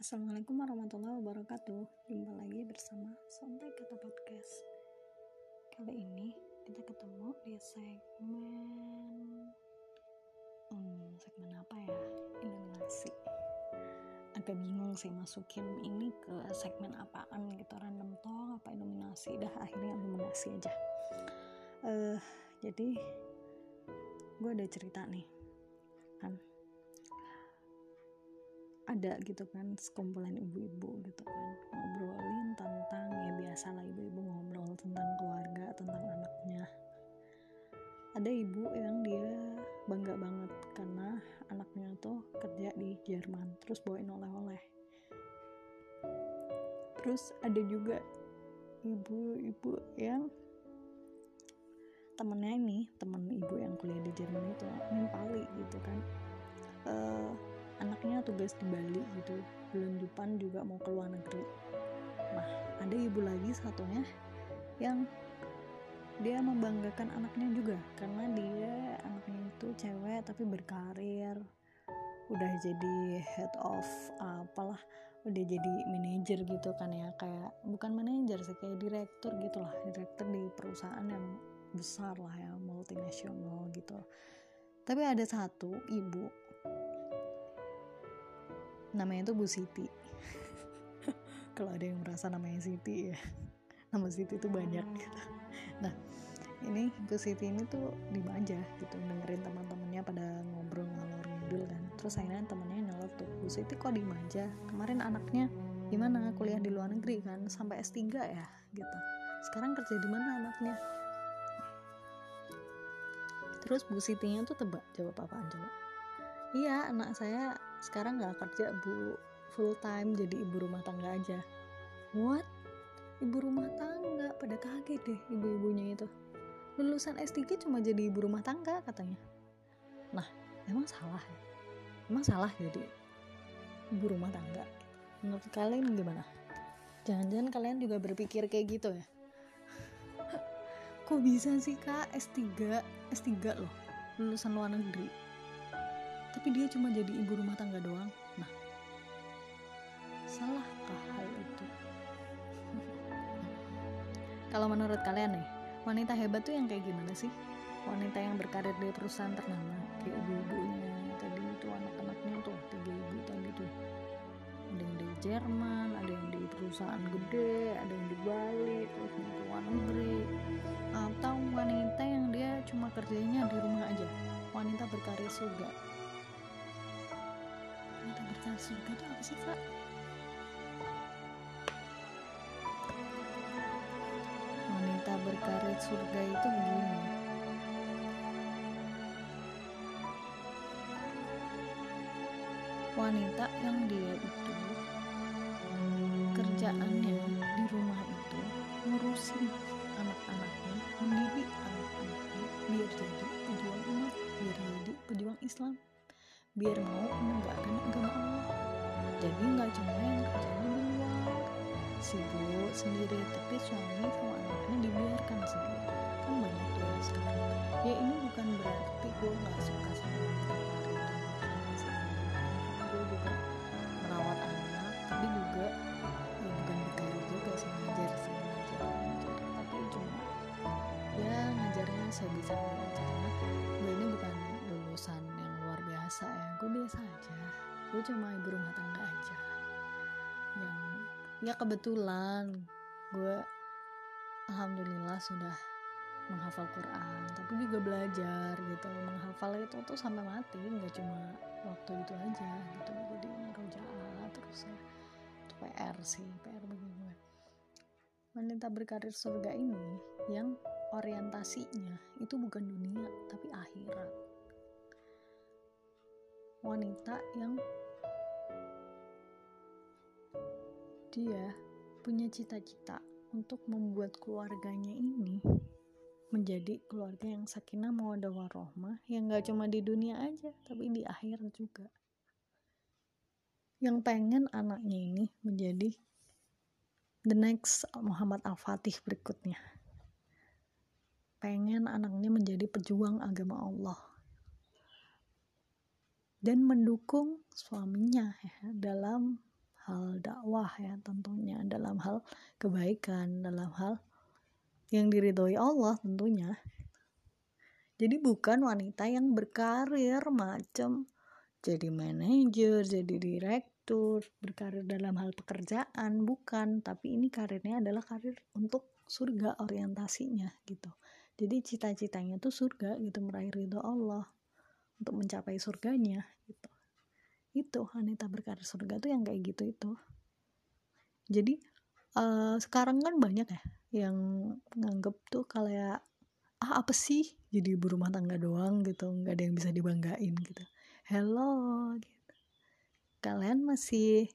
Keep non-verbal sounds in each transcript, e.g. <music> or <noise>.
Assalamualaikum warahmatullahi wabarakatuh. Jumpa lagi bersama Santai Kata Podcast. Kali ini kita ketemu di segmen hmm, Segmen apa ya? Eliminasi Agak bingung sih masukin ini ke segmen apaan gitu Random talk apa eliminasi Dah akhirnya eliminasi aja. Uh, Jadi gue ada cerita nih kan ada gitu kan sekumpulan ibu-ibu gitu kan ngobrolin tentang ya biasa lah ibu-ibu ngobrol tentang keluarga tentang anaknya. Ada ibu yang dia bangga banget karena anaknya tuh kerja di Jerman terus bawain oleh-oleh. Terus ada juga ibu-ibu yang temennya ini temen ibu yang kuliah di Jerman itu nimpali gitu kan. Uh, anaknya tugas di Bali gitu. Bulan depan juga mau ke luar negeri. Nah ada ibu lagi satunya yang dia membanggakan anaknya juga karena dia anaknya itu cewek tapi berkarir udah jadi head of apalah udah jadi manajer gitu kan ya kayak bukan manajer sih kayak direktur gitulah direktur di perusahaan yang besar lah ya multinasional gitu. Tapi ada satu ibu namanya tuh Bu Siti. <laughs> Kalau ada yang merasa namanya Siti ya <laughs> nama Siti itu banyak. Gitu <laughs> nah ini Bu Siti ini tuh di aja gitu dengerin teman-temannya pada ngobrol ngalor ngidul kan. Terus akhirnya temennya nyelot tuh Bu Siti kok di aja? Kemarin anaknya gimana? Kuliah di luar negeri kan sampai S3 ya? Gitu. Sekarang kerja di mana anaknya? Terus Bu Sitinya tuh tebak jawab apaan coba? Iya anak saya sekarang nggak kerja bu. Full time jadi ibu rumah tangga aja. What? Ibu rumah tangga? Pada kaget deh ibu-ibunya itu. Lulusan S3 cuma jadi ibu rumah tangga katanya. Nah emang salah ya? Emang salah jadi ibu rumah tangga? Menurut kalian gimana? Jangan-jangan kalian juga berpikir kayak gitu ya? <laughs> Kok bisa sih kak? S3 S3 loh lulusan luar negeri tapi dia cuma jadi ibu rumah tangga doang. Nah salahkah hal itu? <laughs> Kalau menurut kalian nih wanita hebat tuh yang kayak gimana sih? Wanita yang berkarir di perusahaan ternama kayak ibu-ibunya tadi itu anak-anaknya tuh tiga ibu tadi tuh. Ada yang di Jerman ada yang di perusahaan gede ada yang di Bali terus mau ke luar negeri. Atau wanita yang dia cuma kerjanya di rumah aja wanita berkarir surga berkarir surga itu apa sih kak? Wanita berkarir surga itu begini. Wanita yang dia itu kerjaannya di rumah itu ngurusin anak-anaknya mendidik anak-anaknya biar jadi pejuang umat biar jadi pejuang Islam biar mau menegakkan agama Allah jadi nggak cuma yang kerjanya di luar. Sibuk sendiri tapi suami sama anaknya dibiarkan sendiri. Kan banyak tuh ya sekarang. Ya ini bukan berarti gue nggak suka sama wanita gue juga merawat anak tapi juga ya bukan berkarir juga sih ngajar sih ngajar ngajar. Tapi cuma ya ngajarnya sebisa aja biasa aja. Gue cuma ibu rumah tangga aja. Yang ya kebetulan gue alhamdulillah sudah menghafal Quran tapi juga belajar gitu. Menghafal itu tuh sampai mati nggak cuma waktu itu aja gitu. Jadi ngerojaah terus ya. Itu PR sih PR bagi gue. Wanita berkarir surga ini yang orientasinya itu bukan dunia tapi akhirat wanita yang dia punya cita-cita untuk membuat keluarganya ini menjadi keluarga yang sakinah mawadah warohmah yang gak cuma di dunia aja tapi di akhirat juga. Yang pengen anaknya ini menjadi the next Muhammad Al-Fatih berikutnya. Pengen anaknya menjadi pejuang agama Allah dan mendukung suaminya ya, dalam hal dakwah ya tentunya dalam hal kebaikan dalam hal yang diridhoi Allah tentunya. Jadi bukan wanita yang berkarir macam jadi manajer jadi direktur berkarir dalam hal pekerjaan bukan. Tapi ini karirnya adalah karir untuk surga orientasinya gitu. Jadi cita-citanya tuh surga gitu meraih ridho Allah untuk mencapai surganya gitu. Itu wanita berkarir surga tuh yang kayak gitu itu. Jadi uh, sekarang kan banyak ya yang nganggep tuh kayak ah apa sih? Jadi ibu rumah tangga doang gitu. Nggak ada yang bisa dibanggain gitu. Hello gitu. Kalian masih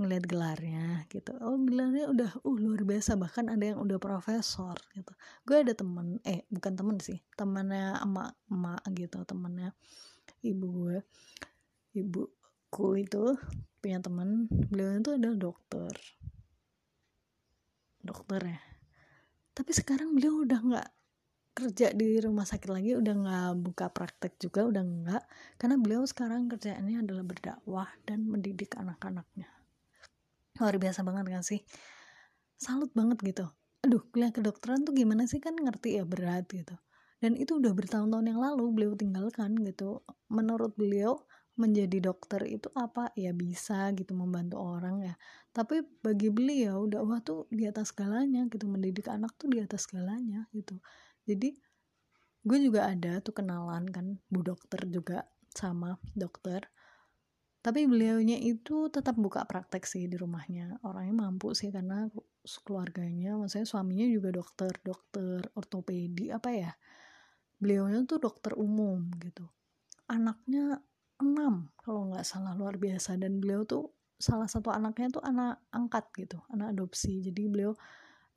ngeliat gelarnya gitu. Oh gelarnya udah uh luar biasa. Bahkan ada yang udah profesor gitu. Gue ada temen eh bukan temen sih temennya emak emak gitu temennya ibu gue. Ibuku itu punya temen beliau itu adalah dokter. Dokter ya. Tapi sekarang beliau udah nggak kerja di rumah sakit lagi udah nggak buka praktek juga udah nggak. Karena beliau sekarang kerjaannya adalah berdakwah dan mendidik anak-anaknya luar biasa banget kan sih? Salut banget gitu. Aduh kuliah kedokteran tuh gimana sih? Kan ngerti ya berat gitu. Dan itu udah bertahun-tahun yang lalu beliau tinggalkan gitu. Menurut beliau menjadi dokter itu apa? Ya bisa gitu membantu orang ya. Tapi bagi beliau dakwah tuh di atas segalanya gitu. Mendidik anak tuh di atas segalanya gitu. Jadi gue juga ada tuh kenalan kan bu dokter juga sama dokter tapi beliaunya itu tetap buka praktek sih di rumahnya. Orangnya mampu sih karena keluarganya maksudnya suaminya juga dokter dokter ortopedi apa ya beliaunya tuh dokter umum gitu. Anaknya enam kalau nggak salah luar biasa. Dan beliau tuh salah satu anaknya tuh anak angkat gitu anak adopsi. Jadi beliau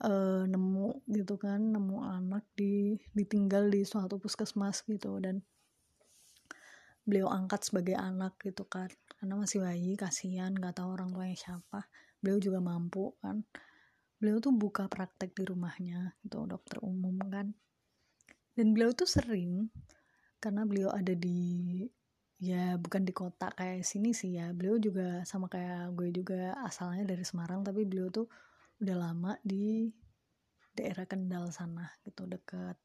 uh, nemu gitu kan nemu anak di ditinggal di suatu puskesmas gitu. Dan beliau angkat sebagai anak gitu kan. Karena masih bayi kasihan nggak tahu orang tuanya siapa. Beliau juga mampu kan. Beliau tuh buka praktek di rumahnya itu dokter umum kan. Dan beliau tuh sering karena beliau ada di ya bukan di kota kayak sini sih ya. Beliau juga sama kayak gue juga asalnya dari Semarang tapi beliau tuh udah lama di daerah Kendal sana gitu deket.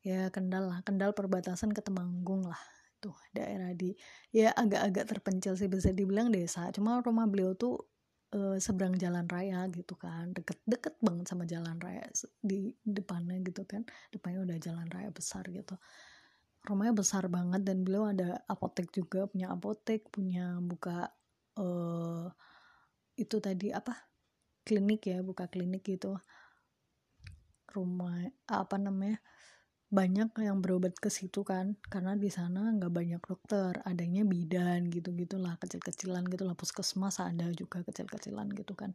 Ya Kendal lah Kendal perbatasan ke Temanggung lah tuh daerah di ya agak-agak terpencil sih bisa dibilang desa. Cuma rumah beliau tuh e, seberang jalan raya gitu kan. Deket-deket banget sama jalan raya di depannya gitu kan. Depannya udah jalan raya besar gitu. Rumahnya besar banget dan beliau ada apotek juga punya apotek punya buka e, itu tadi apa? Klinik ya buka klinik gitu. Rumah apa namanya banyak yang berobat ke situ kan karena di sana nggak banyak dokter adanya bidan gitu gitulah kecil-kecilan gitu lah puskesmas ada juga kecil-kecilan gitu kan.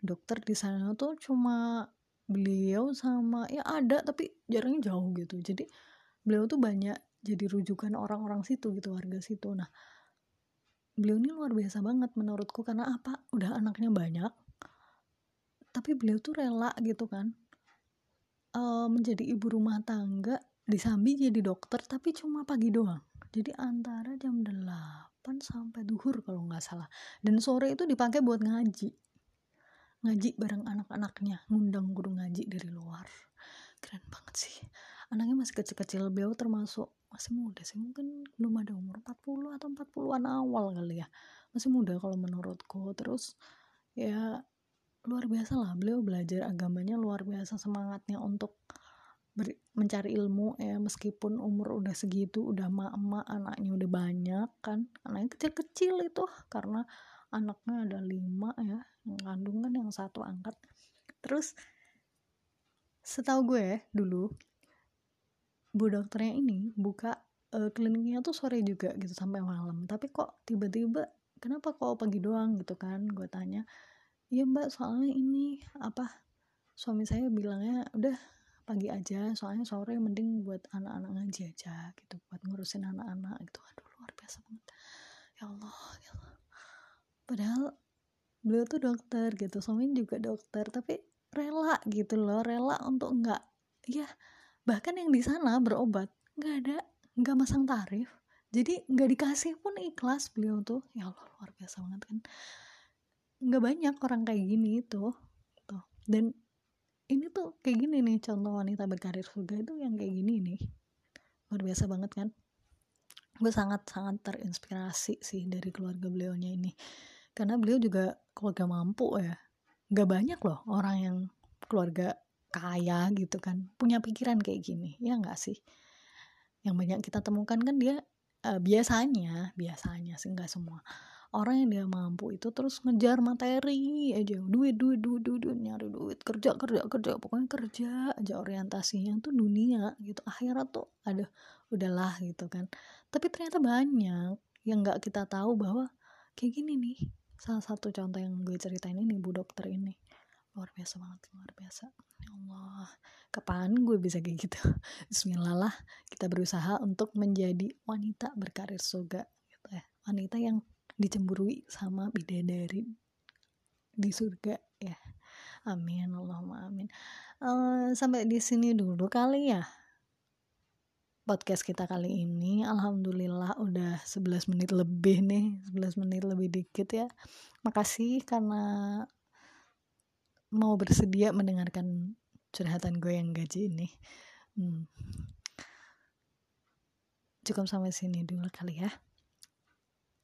Dokter di sana tuh cuma beliau sama ya ada tapi jarangnya jauh gitu. Jadi beliau tuh banyak jadi rujukan orang-orang situ gitu warga situ. Nah beliau ini luar biasa banget menurutku karena apa? Udah anaknya banyak tapi beliau tuh rela gitu kan uh, menjadi ibu rumah tangga di Sambi jadi dokter tapi cuma pagi doang. Jadi antara jam 8 sampai duhur kalau nggak salah. Dan sore itu dipakai buat ngaji. Ngaji bareng anak-anaknya ngundang guru ngaji dari luar. Keren banget sih. Anaknya masih kecil-kecil beliau termasuk masih muda sih. Mungkin belum ada umur 40 atau 40-an awal kali ya. Masih muda kalau menurutku. Terus ya luar biasa lah beliau belajar agamanya luar biasa semangatnya untuk mencari ilmu ya. Meskipun umur udah segitu udah emak-emak anaknya udah banyak kan. Anaknya kecil-kecil itu karena anaknya ada lima ya yang kandung kan yang satu angkat. Terus setahu gue ya, dulu bu dokternya ini buka uh, kliniknya tuh sore juga gitu sampai malam. Tapi kok tiba-tiba kenapa kok pagi doang? gitu kan gue tanya iya mbak soalnya ini apa suami saya bilangnya udah pagi aja soalnya sore mending buat anak-anak ngaji aja gitu buat ngurusin anak-anak gitu. Aduh luar biasa banget. Ya Allah ya Allah. Padahal beliau tuh dokter gitu suami juga dokter tapi rela gitu loh rela untuk enggak ya bahkan yang di sana berobat nggak ada nggak masang tarif jadi nggak dikasih pun ikhlas beliau tuh. Ya Allah luar biasa banget kan nggak banyak orang kayak gini itu tuh dan ini tuh kayak gini nih contoh wanita berkarir surga itu yang kayak gini nih. Luar biasa banget kan? Gue sangat sangat terinspirasi sih dari keluarga beliaunya ini. Karena beliau juga keluarga mampu ya. Nggak banyak loh orang yang keluarga kaya gitu kan. Punya pikiran kayak gini ya nggak sih? Yang banyak kita temukan kan dia uh, biasanya biasanya sih nggak semua orang yang dia mampu itu terus ngejar materi aja. Duit duit duit duit, duit nyari duit kerja kerja kerja. Pokoknya kerja aja orientasinya tuh dunia gitu. Akhirat tuh ada udahlah gitu kan. Tapi ternyata banyak yang nggak kita tahu bahwa kayak gini nih. Salah satu contoh yang gue ceritain ini bu dokter ini. Luar biasa banget luar biasa. Ya Allah kapan gue bisa kayak gitu? <laughs> Bismillah lah kita berusaha untuk menjadi wanita berkarir surga gitu ya. Wanita yang dicemburui sama bidadari di surga ya. Amin Allahumma amin. Uh, sampai di sini dulu kali ya podcast kita kali ini. Alhamdulillah udah 11 menit lebih nih 11 menit lebih dikit ya. Makasih karena mau bersedia mendengarkan curhatan gue yang gaji ini. Hmm. cukup sampai sini dulu kali ya